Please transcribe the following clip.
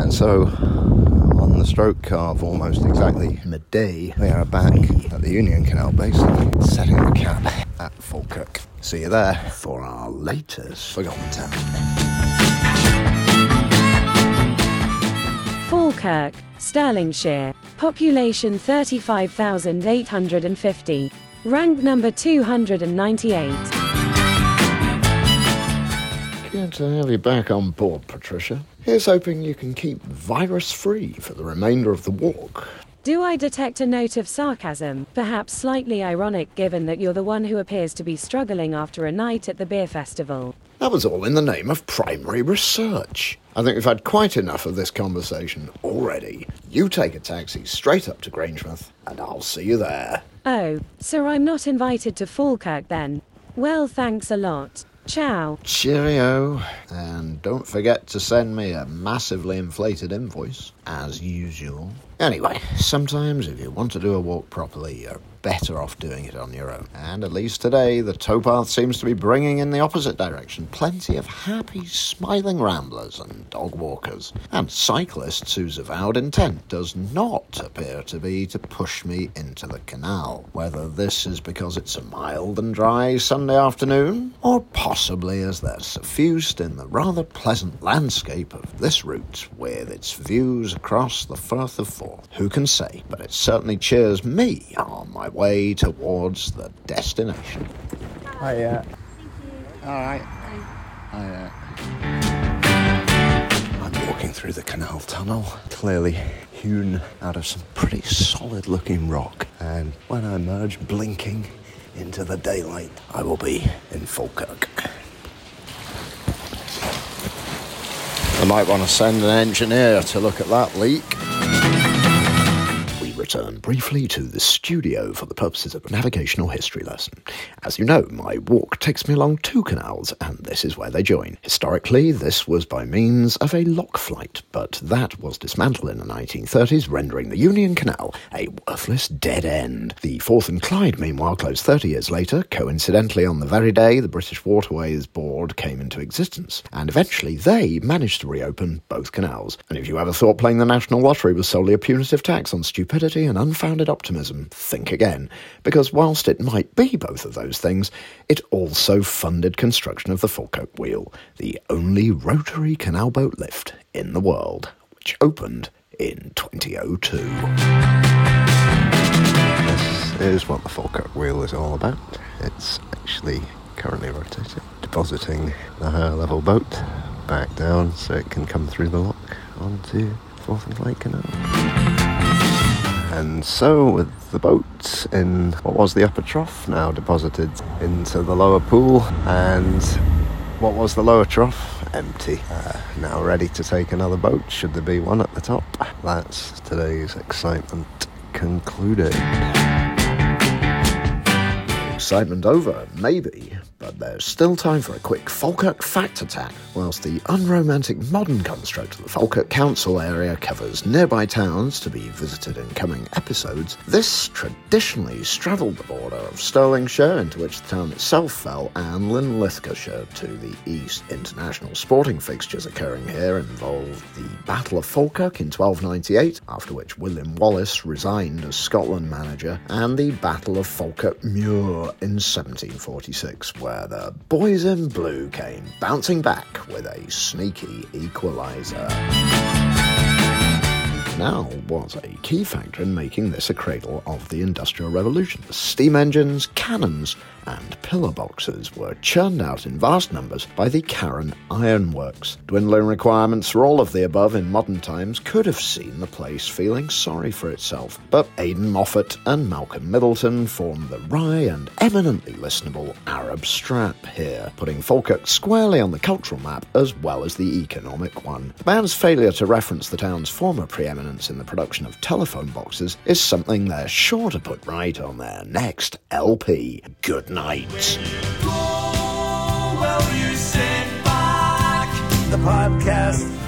And so, on the stroke of almost exactly midday, we are back at the Union Canal Basin, setting the cap at Falkirk. See you there for our latest Forgotten Town. Falkirk, Stirlingshire, population 35,850, rank number 298. Good to have you back on board, Patricia. Here's hoping you can keep virus free for the remainder of the walk. Do I detect a note of sarcasm, perhaps slightly ironic given that you're the one who appears to be struggling after a night at the beer festival? That was all in the name of primary research. I think we've had quite enough of this conversation already. You take a taxi straight up to Grangemouth, and I'll see you there. Oh, so I'm not invited to Falkirk then? Well, thanks a lot. Ciao. Cheerio. And don't forget to send me a massively inflated invoice, as usual. Anyway, sometimes if you want to do a walk properly, you're better off doing it on your own. And at least today, the towpath seems to be bringing in the opposite direction plenty of happy, smiling ramblers and dog walkers. And cyclists whose avowed intent does not appear to be to push me into the canal. Whether this is because it's a mild and dry Sunday afternoon, or possibly as they're suffused in the rather pleasant landscape of this route with its views across the Firth of Forth. Who can say? But it certainly cheers me on my way towards the destination. Hiya. Alright. uh, I'm walking through the canal tunnel, clearly hewn out of some pretty solid looking rock. And when I emerge blinking into the daylight, I will be in Falkirk. Might want to send an engineer to look at that leak. Return briefly to the studio for the purposes of a navigational history lesson. As you know, my walk takes me along two canals, and this is where they join. Historically, this was by means of a lock flight, but that was dismantled in the 1930s, rendering the Union Canal a worthless dead end. The Forth and Clyde, meanwhile, closed 30 years later, coincidentally on the very day the British Waterways Board came into existence, and eventually they managed to reopen both canals. And if you ever thought playing the National Lottery was solely a punitive tax on stupidity and unfounded optimism, think again, because whilst it might be both of those things, it also funded construction of the Falkirk Wheel, the only rotary canal boat lift in the world, which opened in 2002. This is what the Falkirk Wheel is all about. It's actually currently rotating, depositing the higher level boat back down so it can come through the lock onto Forth and Clyde Canal. And so, with the boat in what was the upper trough, now deposited into the lower pool, and what was the lower trough? Empty. Uh, now ready to take another boat, should there be one at the top. That's today's excitement concluded. Excitement over, maybe, but there's still time for a quick Falkirk fact attack. Whilst the unromantic modern construct of the Falkirk Council area covers nearby towns to be visited in coming episodes, this traditionally straddled the border of Stirlingshire, into which the town itself fell, and Linlithgowshire to the east. International sporting fixtures occurring here involved the Battle of Falkirk in 1298, after which William Wallace resigned as Scotland manager, and the Battle of Falkirk Muir in 1746, where the boys in blue came bouncing back with a sneaky equaliser. Now was a key factor in making this a cradle of the Industrial Revolution. Steam engines, cannons, and pillar boxes were churned out in vast numbers by the Carron Ironworks. Dwindling requirements for all of the above in modern times could have seen the place feeling sorry for itself, but Aidan Moffat and Malcolm Middleton formed the wry and eminently listenable Arab Strap here, putting Falkirk squarely on the cultural map as well as the economic one. The band's failure to reference the town's former preeminence in the production of telephone boxes is something they're sure to put right on their next LP. Good night. The podcast